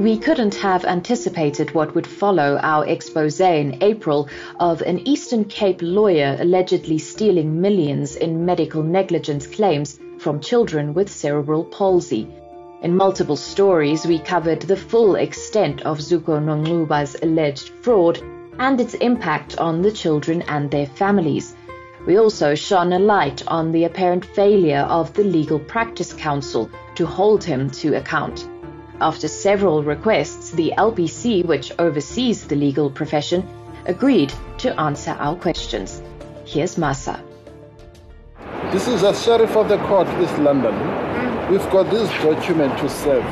We couldn't have anticipated what would follow our expose in April of an Eastern Cape lawyer allegedly stealing millions in medical negligence claims from children with cerebral palsy. In multiple stories, we covered the full extent of Zuko Nonxuba's alleged fraud and its impact on the children and their families. We also shone a light on the apparent failure of the Legal Practice Council to hold him to account. After several requests, the LPC, which oversees the legal profession, agreed to answer our questions. Here's Masa. This is a sheriff of the court, East London. We've got this document to serve.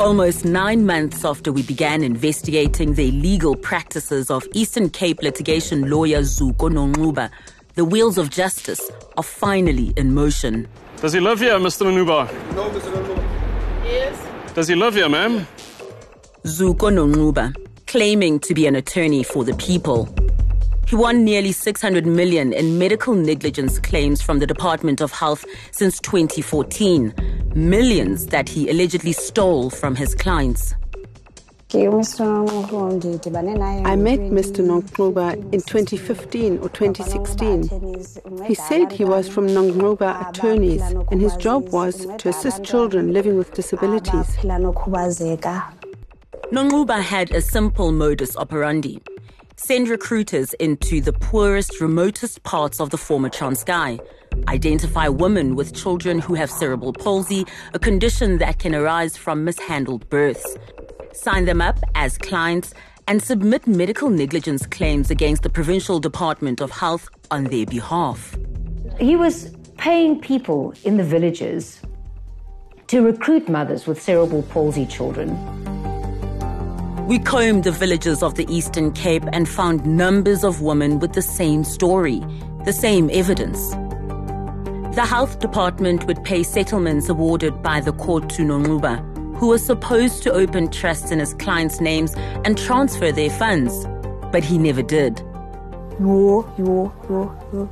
Almost nine months after we began investigating the illegal practices of Eastern Cape litigation lawyer Zuko Nonxuba, the wheels of justice are finally in motion. Does he live here, Mr. Nonxuba? No, Mr. Does he live here, ma'am? Zuko Nonxuba, claiming to be an attorney for the people. He won nearly 600 million in medical negligence claims from the Department of Health since 2014. Millions that he allegedly stole from his clients. I met Mr. Nonxuba in 2015 or 2016. He said he was from Nonxuba Attorneys and his job was to assist children living with disabilities. Nonxuba had a simple modus operandi send recruiters into the poorest, remotest parts of the former Transkei, identify women with children who have cerebral palsy, a condition that can arise from mishandled births, sign them up as clients, and submit medical negligence claims against the Provincial Department of Health on their behalf. He was paying people in the villages to recruit mothers with cerebral palsy children. We combed the villages of the Eastern Cape and found numbers of women with the same story, the same evidence. The health department would pay settlements awarded by the court to Nonxuba, who was supposed to open trusts in his clients' names and transfer their funds, but he never did. Yo, yo, yo, yo.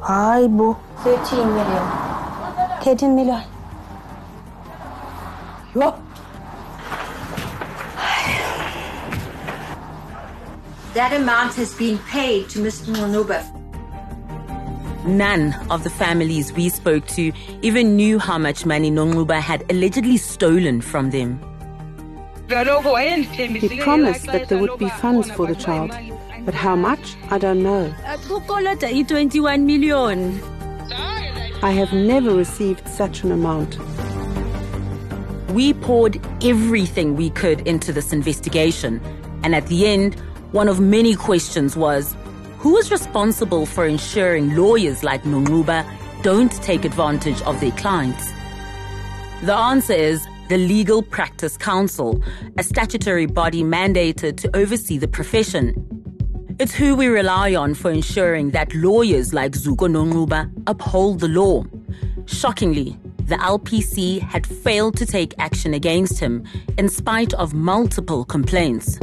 Hi, bo. 13 million. 13 million. Yo. That amount has been paid to Mr. Nonxuba. None of the families we spoke to even knew how much money Nonxuba had allegedly stolen from them. He promised that there would be funds for the child, but how much, I don't know. 21 million. I have never received such an amount. We poured everything we could into this investigation, and at the end, one of many questions was who is responsible for ensuring lawyers like Nonxuba don't take advantage of their clients? The answer is the Legal Practice Council, a statutory body mandated to oversee the profession. It's who we rely on for ensuring that lawyers like Zuko Nonxuba uphold the law. Shockingly, the LPC had failed to take action against him in spite of multiple complaints.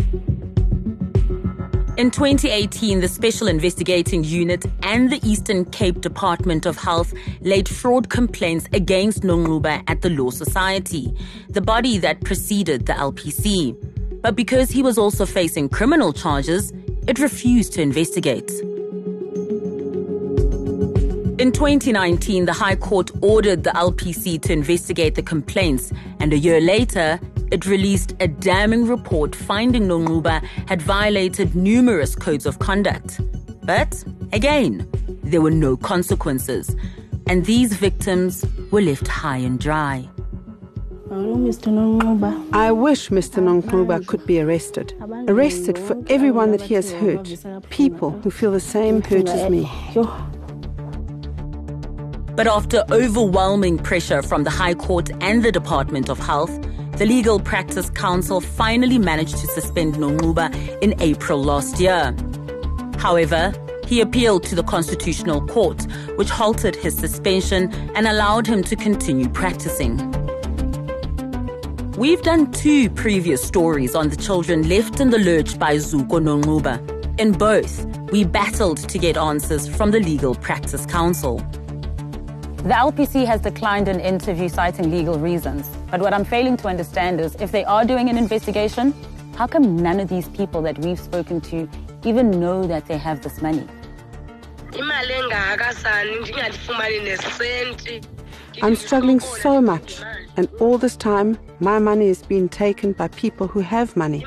In 2018, the Special Investigating Unit and the Eastern Cape Department of Health laid fraud complaints against Nonxuba at the Law Society, the body that preceded the LPC. But because he was also facing criminal charges, it refused to investigate. In 2019, the High Court ordered the LPC to investigate the complaints, and a year later, it released a damning report finding Nonxuba had violated numerous codes of conduct. But again, there were no consequences, and these victims were left high and dry. I wish Mr. Nonxuba could be arrested. Arrested for everyone that he has hurt. People who feel the same hurt as me. But after overwhelming pressure from the High Court and the Department of Health, the Legal Practice Council finally managed to suspend Nonxuba in April last year. However, He appealed to the Constitutional Court, which halted his suspension and allowed him to continue practicing. We've done two previous stories on the children left in the lurch by Zuko Nonxuba. In both, we battled to get answers from the Legal Practice Council. The LPC has declined an interview citing legal reasons. But what I'm failing to understand is if they are doing an investigation, how come none of these people that we've spoken to even know that they have this money? I'm struggling so much, and all this time, my money is being taken by people who have money.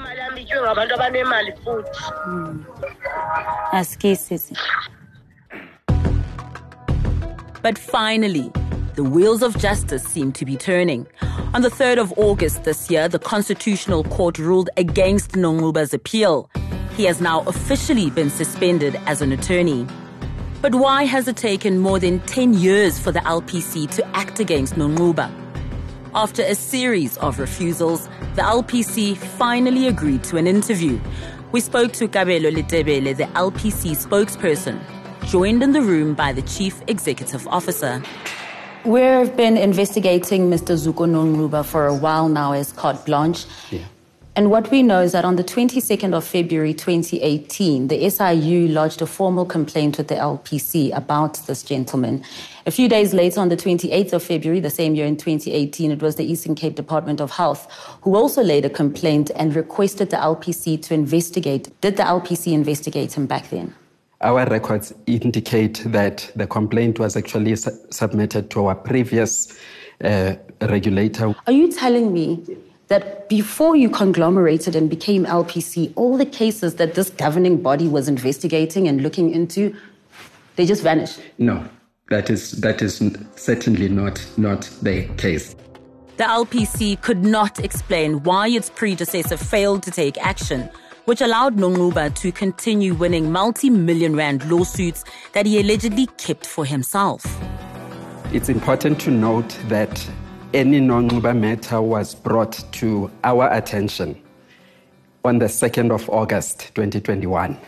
But finally, the wheels of justice seem to be turning. On the 3rd of August this year, the Constitutional Court ruled against Nonxuba's appeal. He has now officially been suspended as an attorney. But why has it taken more than 10 years for the LPC to act against Nonxuba? After a series of refusals, the LPC finally agreed to an interview. We spoke to Kabelo Letebele, the LPC spokesperson, joined in the room by the chief executive officer. We've been investigating Mr. Zuko Nonxuba for a while now as carte blanche. Yeah. And what we know is that on the 22nd of February 2018, the SIU lodged a formal complaint with the LPC about this gentleman. A few days later, on the 28th of February, the same year in 2018, it was the Eastern Cape Department of Health who also laid a complaint and requested the LPC to investigate. Did the LPC investigate him back then? Our records indicate that the complaint was actually su- submitted to our previous uh, regulator. Are you telling me that before you conglomerated and became LPC, all the cases that this governing body was investigating and looking into, they just vanished? No, that is, that is certainly not, not the case. The LPC could not explain why its predecessor failed to take action, which allowed Nonxuba to continue winning multi million rand lawsuits that he allegedly kept for himself. It's important to note that any Nonxuba matter was brought to our attention on the 2nd of August 2021.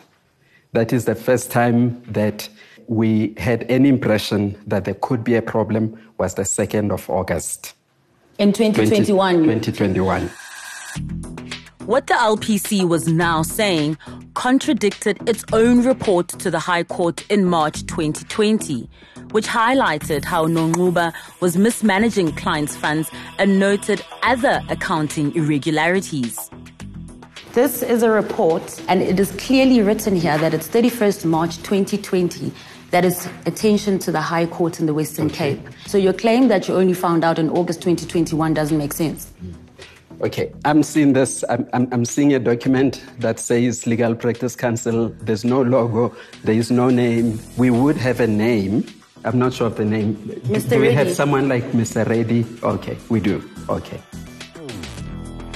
That is the first time that we had any impression that there could be a problem was the 2nd of August. In 2021? 2021. What the LPC was now saying contradicted its own report to the High Court in March 2020 which highlighted how Nonxuba was mismanaging clients' funds and noted other accounting irregularities. This is a report, and it is clearly written here that it's 31st March 2020 that is attention to the High Court in the Western okay. Cape. So your claim that you only found out in August 2021 doesn't make sense. Mm. Okay, I'm seeing this. I'm, I'm, I'm, seeing a document that says Legal Practice Council. There's no logo, there is no name. We would have a name I'm not sure of the name. Mr. Do we have someone like Mr. Reddy? Okay, we do. Okay.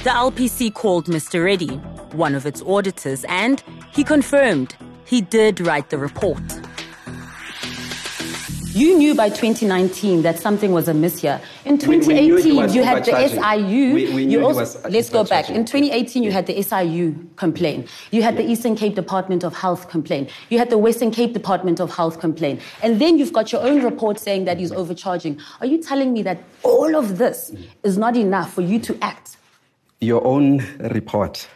The LPC called Mr. Reddy, one of its auditors, and he confirmed he did write the report. You knew by 2019 that something was amiss here. In 2018, we, we you had the SIU. We, you also, let's go back. In 2018, you had the SIU complaint. You had the Eastern Cape Department of Health complaint. You had the Western Cape Department of Health complaint. And then you've got your own report saying that he's overcharging. Are you telling me that all of this mm. is not enough for you to act? Your own report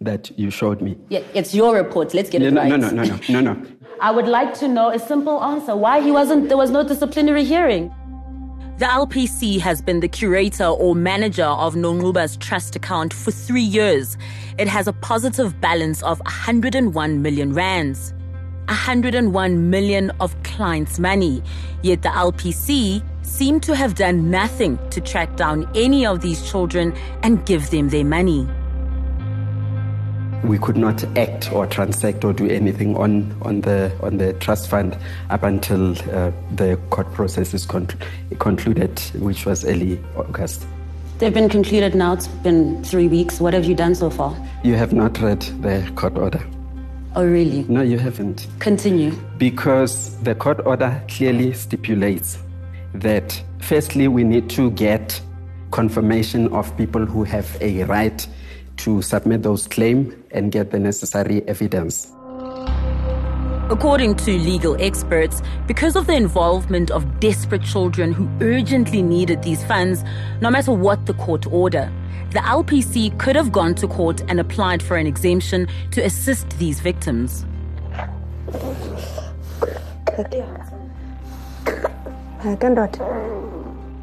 that you showed me. Yeah, it's your report. Let's get it no, right. No, no, no, no, no, no. I would like to know a simple answer why he wasn't there was no disciplinary hearing. The LPC has been the curator or manager of Nonxuba's trust account for three years. It has a positive balance of 101 million rands. 101 million of clients' money. Yet the LPC seem to have done nothing to track down any of these children and give them their money we could not act or transact or do anything on, on, the, on the trust fund up until uh, the court process is con- concluded, which was early August. They've been concluded now. It's been three weeks. What have you done so far? You have not read the court order. Oh, really? No, you haven't. Continue. Because the court order clearly stipulates that, firstly, we need to get confirmation of people who have a right to submit those claims and get the necessary evidence. According to legal experts, because of the involvement of desperate children who urgently needed these funds, no matter what the court order, the LPC could have gone to court and applied for an exemption to assist these victims.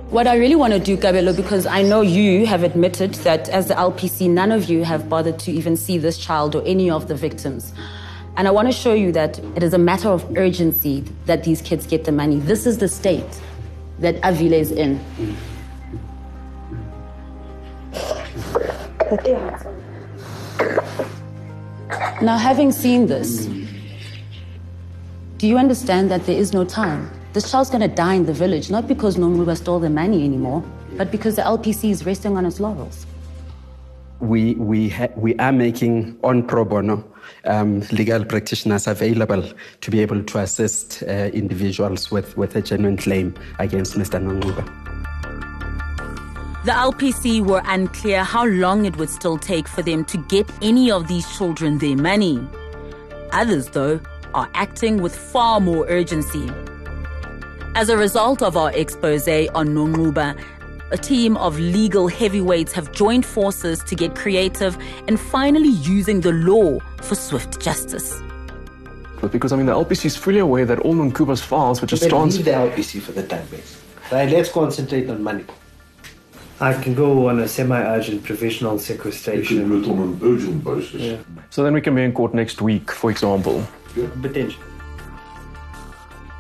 What I really want to do, Kabelo, because I know you have admitted that as the LPC, none of you have bothered to even see this child or any of the victims. And I want to show you that it is a matter of urgency that these kids get the money. This is the state that Avile is in. Now, having seen this, do you understand that there is no time? This child's going to die in the village, not because Nonxuba stole the money anymore, but because the LPC is resting on its laurels. We, we, ha- we are making on pro bono um, legal practitioners available to be able to assist uh, individuals with, with a genuine claim against Mr. Nonxuba. The LPC were unclear how long it would still take for them to get any of these children their money. Others, though, are acting with far more urgency. As a result of our expose on Nonxuba, a team of legal heavyweights have joined forces to get creative and finally using the law for swift justice. But because I mean the LPC is fully aware that all Nonxuba's files were just trans- the LPC for the time being. Right, let's concentrate on money. I can go on a semi-urgent provisional sequestration. You can do it on an urgent basis. Yeah. So then we can be in court next week, for example. Yeah. Potentially.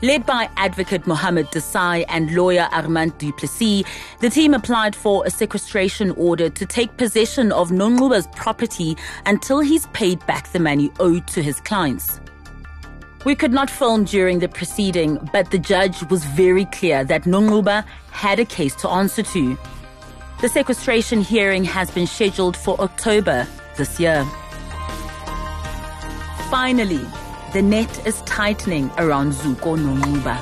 Led by advocate Mohamed Desai and lawyer Armand Duplessis, the team applied for a sequestration order to take possession of Nonxuba's property until he's paid back the money owed to his clients. We could not film during the proceeding, but the judge was very clear that Nonxuba had a case to answer to. The sequestration hearing has been scheduled for October this year. Finally, the net is tightening around Zuko Nonxuba.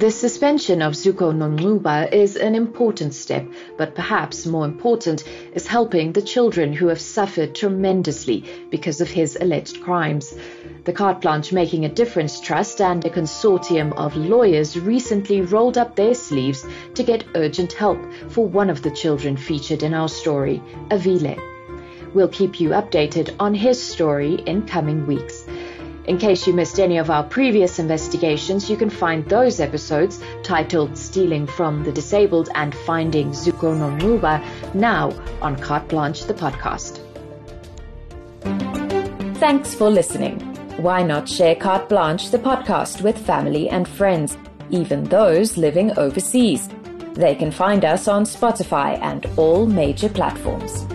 The suspension of Zuko Nonxuba is an important step, but perhaps more important is helping the children who have suffered tremendously because of his alleged crimes. The Carte Blanche Making a Difference Trust and a consortium of lawyers recently rolled up their sleeves to get urgent help for one of the children featured in our story, Avile. We'll keep you updated on his story in coming weeks. In case you missed any of our previous investigations, you can find those episodes titled Stealing from the Disabled and Finding Zuko Nonxuba now on Carte Blanche the podcast. Thanks for listening. Why not share Carte Blanche the podcast with family and friends, even those living overseas? They can find us on Spotify and all major platforms.